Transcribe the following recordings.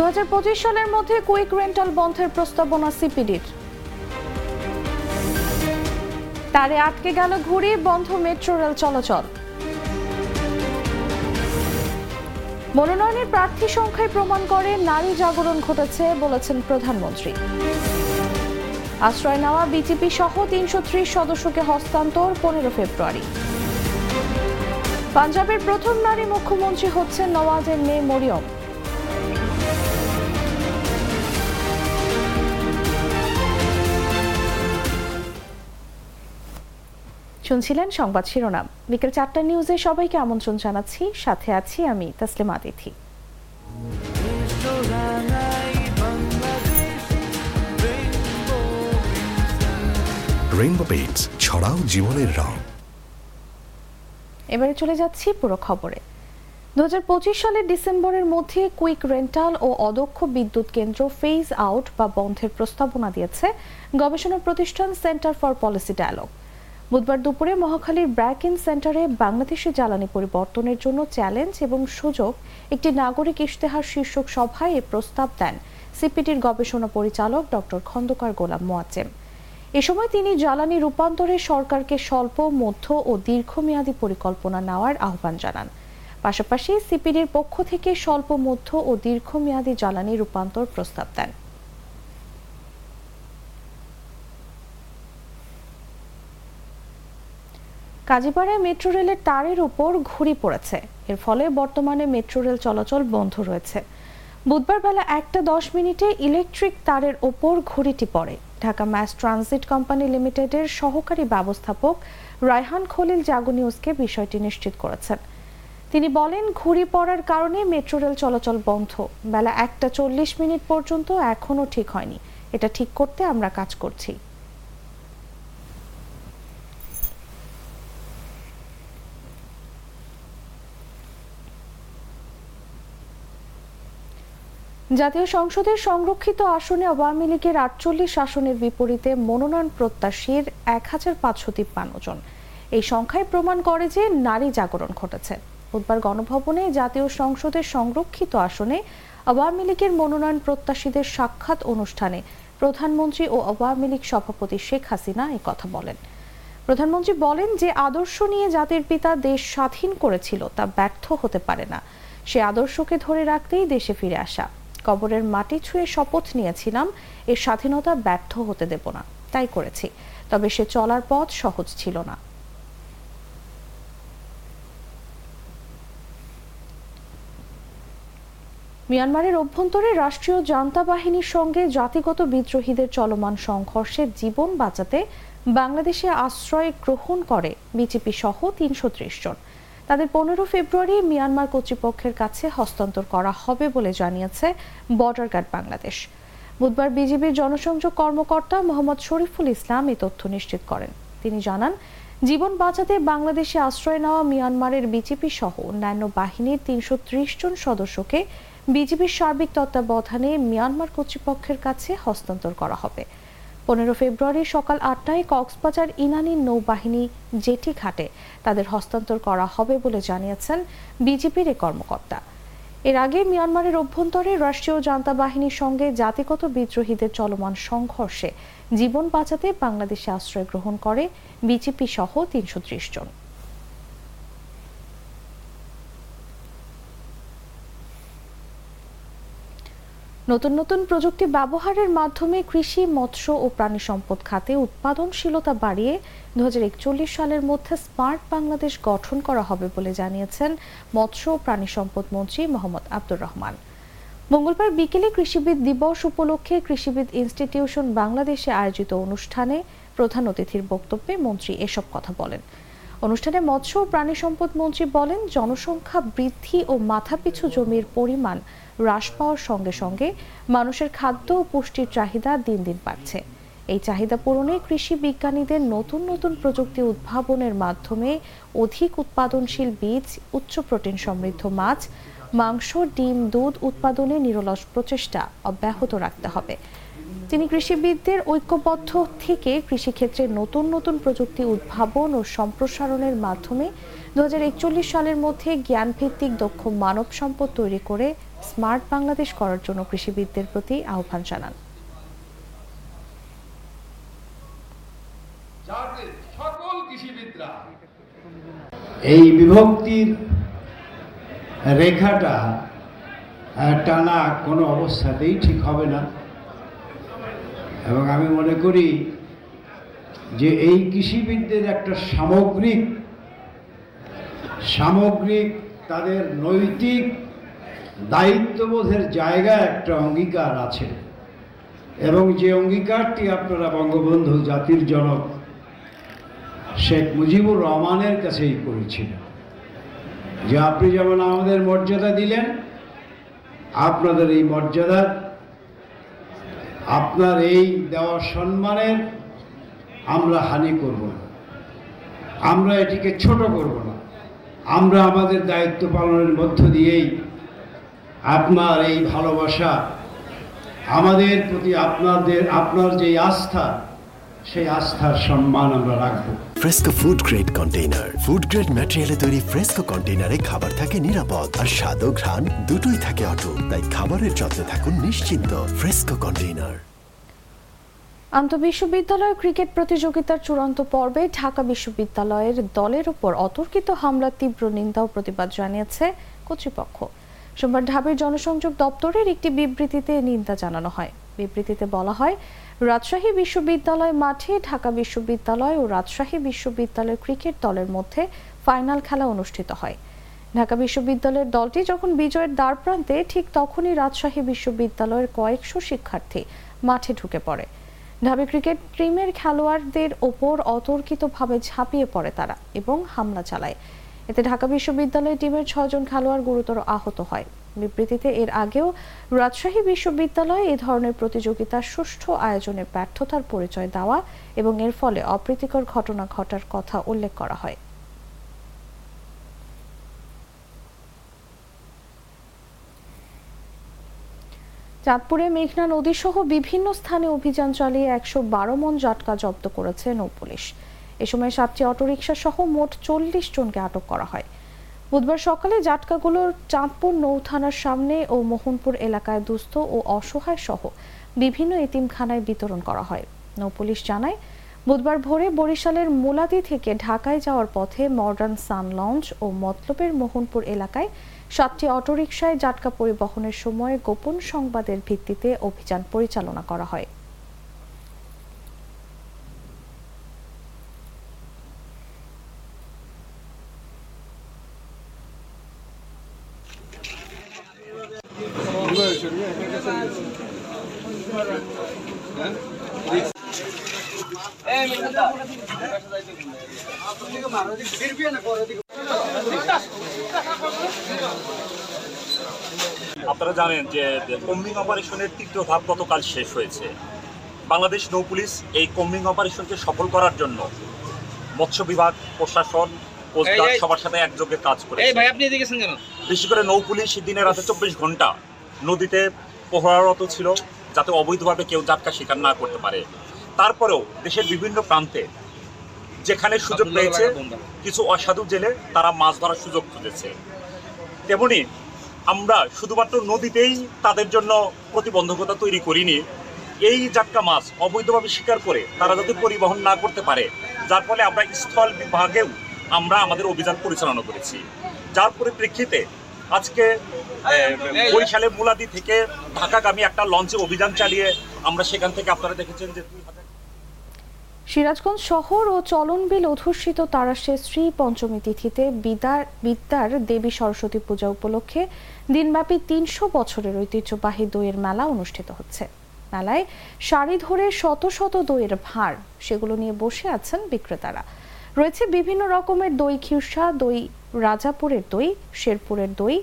দু হাজার পঁচিশ সালের মধ্যে কুইক রেন্টাল বন্ধের প্রস্তাবনা সিপিডির। তারে আটকে গেল ঘুরি বন্ধ মেট্রো রেল চলাচল। মনোনয়নের প্রার্থী সংখ্যায় প্রমাণ করে, নারী জাগরণ ঘটেছে বলেছেন প্রধানমন্ত্রী। আশ্রয় নেওয়া বিজেপি সহ তিনশো ত্রিশ সদস্যকে হস্তান্তর পনেরো ফেব্রুয়ারি। পাঞ্জাবের প্রথম নারী মুখ্যমন্ত্রী হচ্ছেন নওয়াজের মেয়ে মরিয়ম। শুনছিলেন সংবাদ শিরোনাম। বিকেল চারটা নিউজে সবাইকে আমন্ত্রণ জানাচ্ছি। সাথে আছি আমি তাসলিমা আতিথি। রেইনবো পেইন্টস ছড়াও জীবনের রং। এবারে চলে যাচ্ছি পুরো খবরে। দু হাজার পঁচিশ সালের ডিসেম্বরের মধ্যে কুইক রেন্টাল ও অদক্ষ বিদ্যুৎ কেন্দ্র ফেজ আউট বা বন্ধের প্রস্তাবনা দিয়েছে গবেষণা প্রতিষ্ঠান সেন্টার ফর পলিসি ডায়ালগ। বুধবার দুপুরে মহাখালীর ব্র্যাকিন সেন্টারে বাংলাদেশে জ্বালানি পরিবর্তনের জন্য চ্যালেঞ্জ এবং সুযোগ একটি নাগরিক ইশতেহার শীর্ষক সভায় এ প্রস্তাব দেন সিপিটির গবেষণা পরিচালক ডক্টর খন্দকার গোলাম মোয়াজ্জেম। এ সময় তিনি জ্বালানি রূপান্তরে সরকারকে স্বল্প, মধ্য ও দীর্ঘমেয়াদী পরিকল্পনা নেওয়ার আহ্বান জানান। পাশাপাশি সিপিডির পক্ষ থেকে স্বল্প, মধ্য ও দীর্ঘমেয়াদী জ্বালানি রূপান্তর প্রস্তাব দেন। কাজীপাড়ায় মেট্রো রেলের তারের উপর ঘুড়ি পড়েছে। এর ফলে বর্তমানে মেট্রো রেল চলাচল বন্ধ রয়েছে। বুধবার বেলা একটা দশ মিনিটে ইলেকট্রিক তারের ওপর ঘুড়িটি পড়ে। ঢাকা ম্যাস ট্রানজিট কোম্পানি লিমিটেডের সহকারী ব্যবস্থাপক রায়হান খলিল জাগো নিউজকে বিষয়টি নিশ্চিত করেছেন। তিনি বলেন, ঘুড়ি পড়ার কারণে মেট্রো রেল চলাচল বন্ধ। বেলা একটা চল্লিশ মিনিট পর্যন্ত এখনও ঠিক হয়নি। এটা ঠিক করতে আমরা কাজ করছি। জাতীয় সংসদের সংরক্ষিত আসনে আওয়ামী লীগের আটচল্লিশ আসনের বিপরীতে মনোনয়ন প্রত্যাশীর এক হাজার পাঁচশো তিপ্পান্ন জন। এই সংখ্যায় প্রমাণ করে যে নারী জাগরণ ঘটেছে। বুধবার গণভবনে জাতীয় সংসদের সংরক্ষিত আসনে আওয়ামী লীগের মনোনয়ন প্রত্যাশীদের সাক্ষাৎ অনুষ্ঠানে প্রধানমন্ত্রী ও আওয়ামী লীগ সভাপতি শেখ হাসিনা কথা বলেন। প্রধানমন্ত্রী বলেন যে আদর্শ নিয়ে জাতির পিতা দেশ স্বাধীন করেছিল তা ব্যর্থ হতে পারে না। সে আদর্শকে ধরে রাখতেই দেশে ফিরে আসা। কবরের মাটি ছুঁয়ে শপথ নিয়েছিলাম, এর স্বাধীনতা ব্যর্থ হতে দেব না। তাই করেছি, তবে সে চলার পথ সহজ ছিল না। মিয়ানমারের অভ্যন্তরে রাষ্ট্রীয় জান্তা বাহিনীর সঙ্গে জাতিগত বিদ্রোহীদের চলমান সংঘর্ষে জীবন বাঁচাতে বাংলাদেশে আশ্রয় গ্রহণ করে বিজেপি সহ তিনশো ত্রিশ জন। তাদের পনেরো ফেব্রুয়ারি মিয়ানমার কর্তৃপক্ষের কাছে হস্তান্তর করা হবে বলে জানিয়েছে বর্ডার গার্ড বাংলাদেশ। বুধবার বিজিবির জনসংযোগ কর্মকর্তা মোহাম্মদ শরীফুল ইসলাম এই তথ্য নিশ্চিত করেন। তিনি জানান, জীবন বাঁচাতে বাংলাদেশে আশ্রয় নেওয়া মিয়ানমারের বিজেপি সহ অন্যান্য বাহিনীর তিনশো ত্রিশ জন সদস্যকে বিজিবির সার্বিক তত্ত্বাবধানে মিয়ানমার কর্তৃপক্ষের কাছে হস্তান্তর করা হবে। পনেরো ফেব্রুয়ারি সকাল আটটায় কক্সবাজার ইনানি নৌবাহিনী জেটি ঘাটে। তাদের হস্তান্তর করা হবে বলে জানিয়েছেন বিজেপির এ কর্মকর্তা। এর আগে মিয়ানমারের অভ্যন্তরে রাষ্ট্রীয় জান্তা বাহিনীর সঙ্গে জাতিগত বিদ্রোহীদের চলমান সংঘর্ষে জীবন বাঁচাতে বাংলাদেশে আশ্রয় গ্রহণ করে বিজেপি সহ তিনশো ত্রিশ জন। নতুন নতুন প্রযুক্তি ব্যবহারের মাধ্যমে কৃষি, মৎস্য ও প্রাণী সম্পদ খাতে উৎপাদনশীলতা বাড়িয়ে দু সালের মধ্যে স্মার্ট বাংলাদেশ গঠন করা হবে বলে জানিয়েছেন মৎস্য ও প্রাণী সম্পদ মন্ত্রী মোহাম্মদ আব্দুর রহমান। মঙ্গলবার বিকেলে কৃষিবিদ দিবস উপলক্ষে কৃষিবিদ ইনস্টিটিউশন বাংলাদেশে আয়োজিত অনুষ্ঠানে প্রধান অতিথির বক্তব্যে মন্ত্রী এসব কথা বলেন। অনুষ্ঠানে মৎস্য ও প্রাণী সম্পদ মন্ত্রী বলেন, জনসংখ্যা বৃদ্ধি ও মাথাপিছু জমির পরিমাণ হ্রাস পাওয়ার সঙ্গে সঙ্গে মানুষের খাদ্য ও পুষ্টির চাহিদা দিন দিন বাড়ছে। এই চাহিদা পূরণে কৃষি বিজ্ঞানীদের নতুন নতুন প্রযুক্তি উদ্ভাবনের মাধ্যমে অধিক উৎপাদনশীল বীজ, উচ্চ প্রোটিন সমৃদ্ধ মাছ, মাংস, ডিম, দুধ উৎপাদনে নিরলস প্রচেষ্টা অব্যাহত রাখতে হবে। তিনি কৃষিবিদদের ঐক্যবদ্ধ থেকে কৃষিক্ষেত্রে নতুন নতুন প্রযুক্তি উদ্ভাবন ও সম্প্রসারণের মাধ্যমে দু সালের মধ্যে জ্ঞানভিত্তিক দক্ষ মানব সম্পদ তৈরি করে স্মার্ট বাংলাদেশ করার জন্য কৃষিবিদদের প্রতি আহ্বান জানান। যাতে সকল কৃষিবিদরা এই বিভক্তির রেখাটা টানা কোনো অবস্থাতেই ঠিক হবে না। এবং আমি মনে করি যে এই কৃষিবিদদের একটা সামগ্রিক সামগ্রিক তাদের নৈতিক দায়িত্ববোধের জায়গায় একটা অঙ্গীকার আছে। এবং যে অঙ্গীকারটি আপনারা বঙ্গবন্ধু জাতির জনক শেখ মুজিবুর রহমানের কাছেই করেছিলেন। যে আপনি যেমন আমাদের মর্যাদা দিলেন, আপনাদের এই মর্যাদার আপনার এই দেওয়া সম্মানের আমরা হানি করব না। আমরা এটিকে ছোট করব না। আমরা আমাদের দায়িত্ব পালনের মধ্য দিয়েই আপনার এই ভালোবাসা, আমাদের প্রতি আপনাদের, আপনার যে আস্থা, সেই আস্থার সম্মান আমরা রাখব। Fresco food grade container food grade ম্যাটেরিয়ালে তৈরি ফ্রেস্কো কন্টেইনারে খাবার থাকে নিরাপদ। আর স্বাদ ও ঘ্রাণ, দুটোই থাকে অটুট। তাই খাবারের যত্নে থাকুন নিশ্চিন্ত ফ্রেস্কো কন্টেইনার আন্তঃবিশ্ববিদ্যালয় ক্রিকেট প্রতিযোগিতার চূড়ান্ত পর্বে ঢাকা বিশ্ববিদ্যালয়ের দলের উপর অতর্কিত হামলার তীব্র নিন্দা ও প্রতিবাদ জানিয়েছে কর্তৃপক্ষ। সোমবার ঢাবির জনসংযোগ দপ্তরের একটি বিবৃতিতে নিন্দা জানানো হয়। বিবৃতিতে বলা হয়, রাজশাহী বিশ্ববিদ্যালয় মাঠে ঢাকা বিশ্ববিদ্যালয় ও রাজশাহী বিশ্ববিদ্যালয়ের ক্রিকেট দলের মধ্যে ফাইনাল খেলা অনুষ্ঠিত হয়। ঢাকা বিশ্ববিদ্যালয়ের দলটি যখন বিজয়ের দ্বার প্রান্তে, ঠিক তখনই রাজশাহী বিশ্ববিদ্যালয়ের কয়েকশো শিক্ষার্থী মাঠে ঢুকে পড়ে। ঢাবি ক্রিকেট টিমের খেলোয়াড়দের ওপর অতর্কিতভাবে ঝাঁপিয়ে পড়ে তারা এবং হামলা চালায়। এতে ঢাকা বিশ্ববিদ্যালয় টিমের ছয়জন খেলোয়াড় গুরুতর আহত হয়। বিবৃতিতে এর আগেও রাজশাহী বিশ্ববিদ্যালয় এ ধরনের প্রতিযোগিতার সুষ্ঠু আয়োজনের ব্যর্থতার পরিচয় দেওয়া এবং এর ফলে অপ্রীতিকর ঘটনা ঘটার কথা উল্লেখ করা হয়। চাঁদপুরে মেঘনা নদী সহ বিভিন্ন স্থানে অভিযান চালিয়ে একশো বারো মন জাটকা জব্দ করেছে নৌপুলিশ এ সময় সাতটি অটোরিকশা সহ মোট চল্লিশ জনকে আটক করা হয়। বুধবার সকালে জাটকাগুলোর চাঁদপুর নৌ থানার সামনে ও মোহনপুর এলাকায় দুস্থ ও অসহায় সহ বিভিন্ন এতিমখানায় বিতরণ করা হয়। নৌপুলিশ জানায়, বুধবার ভোরে বরিশালের মুলাদি থেকে ঢাকায় যাওয়ার পথে মডার্ন সান লঞ্চ ও মতলবের মোহনপুর এলাকায় সাতটি অটোরিকশায় জাটকা পরিবহনের সময় গোপন সংবাদের ভিত্তিতে অভিযান পরিচালনা করা হয়। আপনারা জানেন যে কম্বিং অপারেশনের তৃতীয় ধাপ গতকাল শেষ হয়েছে। বাংলাদেশ নৌ পুলিশ এই কম্বিং অপারেশনকে সফল করার জন্য মৎস্য বিভাগ প্রশাসন কোস্টগার্ড। সবার সাথে একযোগে কাজ করে এই ভাই আপনি এদিকে গেছেন কেন? বিশেষ করে নৌ পুলিশ দিনে রাতে চব্বিশ ঘণ্টা নদীতে প্রহরারত ছিল যাতে অবৈধভাবে কেউ জাটকা শিকার না করতে পারে। তারপরেও দেশের বিভিন্ন প্রান্তে যেখানে সুযোগ পেয়েছে কিছু অসাধু জেলে তারা মাছ ধরার সুযোগ খুঁজেছে। তেমনি আমরা শুধুমাত্র নদীতেই তাদের জন্য প্রতিবন্ধকতা তৈরি করিনি। এই জাটকা মাছ অবৈধভাবে শিকার করে তারা যাতে পরিবহন না করতে পারে যার ফলে আমরা স্থল বিভাগেও আমরা আমাদের অভিযান পরিচালনা করেছি। যার পরিপ্রেক্ষিতে আজকে আহ, বরিশালের মুলাদি থেকে ঢাকাগামী একটা লঞ্চে অভিযান চালিয়ে আমরা সেখান থেকে আপনারা দেখেছেন যে সিরাজগঞ্জ শহর ও চলনবিল অধুষ্ঠিত তারাশের শ্রী পঞ্চমী তিথিতে বিদার বিদ্যার দেবী সরস্বতী পূজা উপলক্ষে দিনব্যাপী তিনশো বছরের ঐতিহ্যবাহী দইয়ের মেলা অনুষ্ঠিত হচ্ছে। মেলায় সারি ধরে শত শত দইয়ের ভার সেগুলো নিয়ে বসে আছেন বিক্রেতারা। রয়েছে বিভিন্ন রকমের দই খিরসা, দই রাজাপুরের দই, শেরপুরের দই,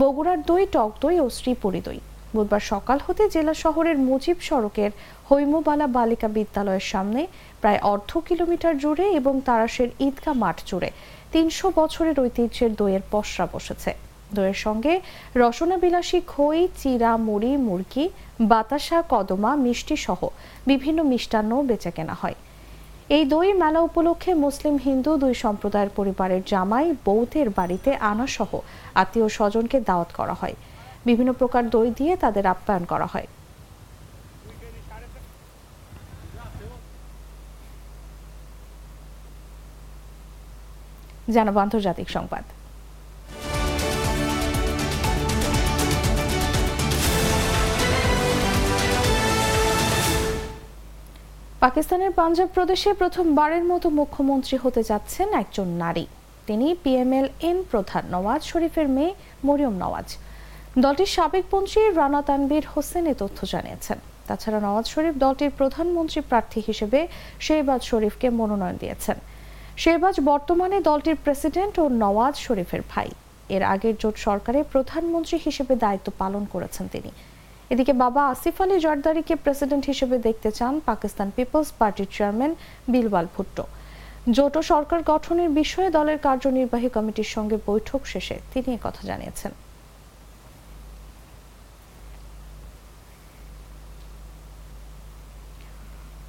বগুড়ার দই, টক দই ও শ্রীপুরী দই। বুধবার সকাল হতে জেলা শহরের মুজিব সড়কের হৈমবালা বালিকা বিদ্যালয়ের সামনে প্রায় অর্ধ কিলোমিটার জুড়ে এবং তারাশের ঈদগা মাঠ জুড়ে তিনশো বছরের ঐতিহ্যের দইয়ের পসরা বসেছে। দইয়ের সঙ্গে রসনা বিলাসী খই, চিরা, মুড়ি মুরগি বাতাসা, কদমা, মিষ্টি সহ বিভিন্ন মিষ্টান্ন বেচা কেনা হয়। এই দই মেলা উপলক্ষে মুসলিম, হিন্দু দুই সম্প্রদায়ের পরিবারের জামাই বৌদ্ধের বাড়িতে আনা সহ আত্মীয় স্বজনকে দাওয়াত করা হয়। বিভিন্ন প্রকার দই দিয়ে তাদের আপ্যায়ন করা হয়। জানাব আন্তর্জাতিক সংবাদ। পাকিস্তানের পাঞ্জাব প্রদেশে প্রথমবারের মতো মুখ্যমন্ত্রী হতে যাচ্ছেন একজন নারী। তিনি পিএমএল এন প্রধান নওয়াজ শরীফের মেয়ে মরিয়ম নওয়াজ। দলটির সাবেক মন্ত্রী রানা তানবীর হোসেন এ তথ্য জানিয়েছেন। তাছাড়া নওয়াজ শরীফ দলটির প্রধানমন্ত্রী প্রার্থী হিসেবে শেহবাজ শরীফকে মনোনয়ন দিয়েছেন। শেহবাজ বর্তমানে দলটির প্রেসিডেন্ট ও নওয়াজ শরীফের ভাই। এর আগের জোট সরকারে প্রধানমন্ত্রী হিসেবে দায়িত্ব পালন করেছেন তিনি। এদিকে বাবা আসিফ আলী জর্দারিকে প্রেসিডেন্ট হিসেবে দেখতে চান পাকিস্তান পিপলস পার্টির চেয়ারম্যান বিলওয়াল ভুট্টো। জোট সরকার গঠনের বিষয়ে দলের কার্যনির্বাহী কমিটির সঙ্গে বৈঠক শেষে তিনি কথা জানিয়েছেন।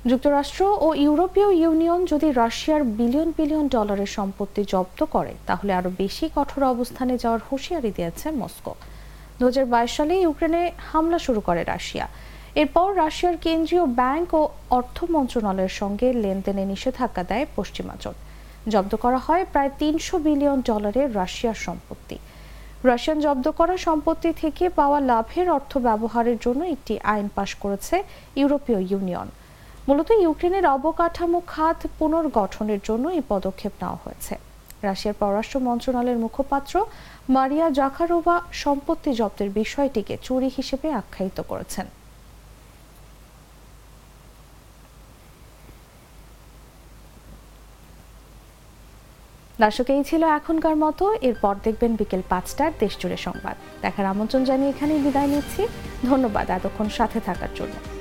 যুক্তরাষ্ট্র ও ইউরোপীয় ইউনিয়ন যদি রাশিয়ার বিলিয়ন বিলিয়ন ডলারের সম্পত্তি জব্দ করে, তাহলে আরও বেশি কঠোর অবস্থানে যাওয়ার হুঁশিয়ারি দিয়েছে মস্কো। দু সালে ইউক্রেনে হামলা শুরু করে রাশিয়া। এরপর রাশিয়ার কেন্দ্রীয় ব্যাংক ও অর্থ মন্ত্রণালয়ের সঙ্গে লেনদেনে নিষেধাজ্ঞা দেয় পশ্চিমা জোট জব্দ করা হয় প্রায় তিনশো বিলিয়ন ডলারের রাশিয়ার সম্পত্তি। রাশিয়ান জব্দ করা সম্পত্তি থেকে পাওয়া লাভের অর্থ ব্যবহারের জন্য একটি আইন পাশ করেছে ইউরোপীয় ইউনিয়ন। মূলত ইউক্রেনের অবকাঠামো খাত পুনর্গঠনের জন্য এই পদক্ষেপ নেওয়া হয়েছে। রাশিয়ার পররাষ্ট্র মন্ত্রণালয়ের মুখপাত্র মারিয়া জাখারোভা সম্পত্তি জব্দের বিষয়টিকে চুরি হিসেবে আখ্যায়িত করেছেন। দর্শক, এই ছিল এখনকার মতো। এরপর দেখবেন বিকেল পাঁচটার দেশ জুড়ে সংবাদ। দেখার আমন্ত্রণ জানিয়ে এখানেই বিদায় নিচ্ছি। ধন্যবাদ এতক্ষণ সাথে থাকার জন্য।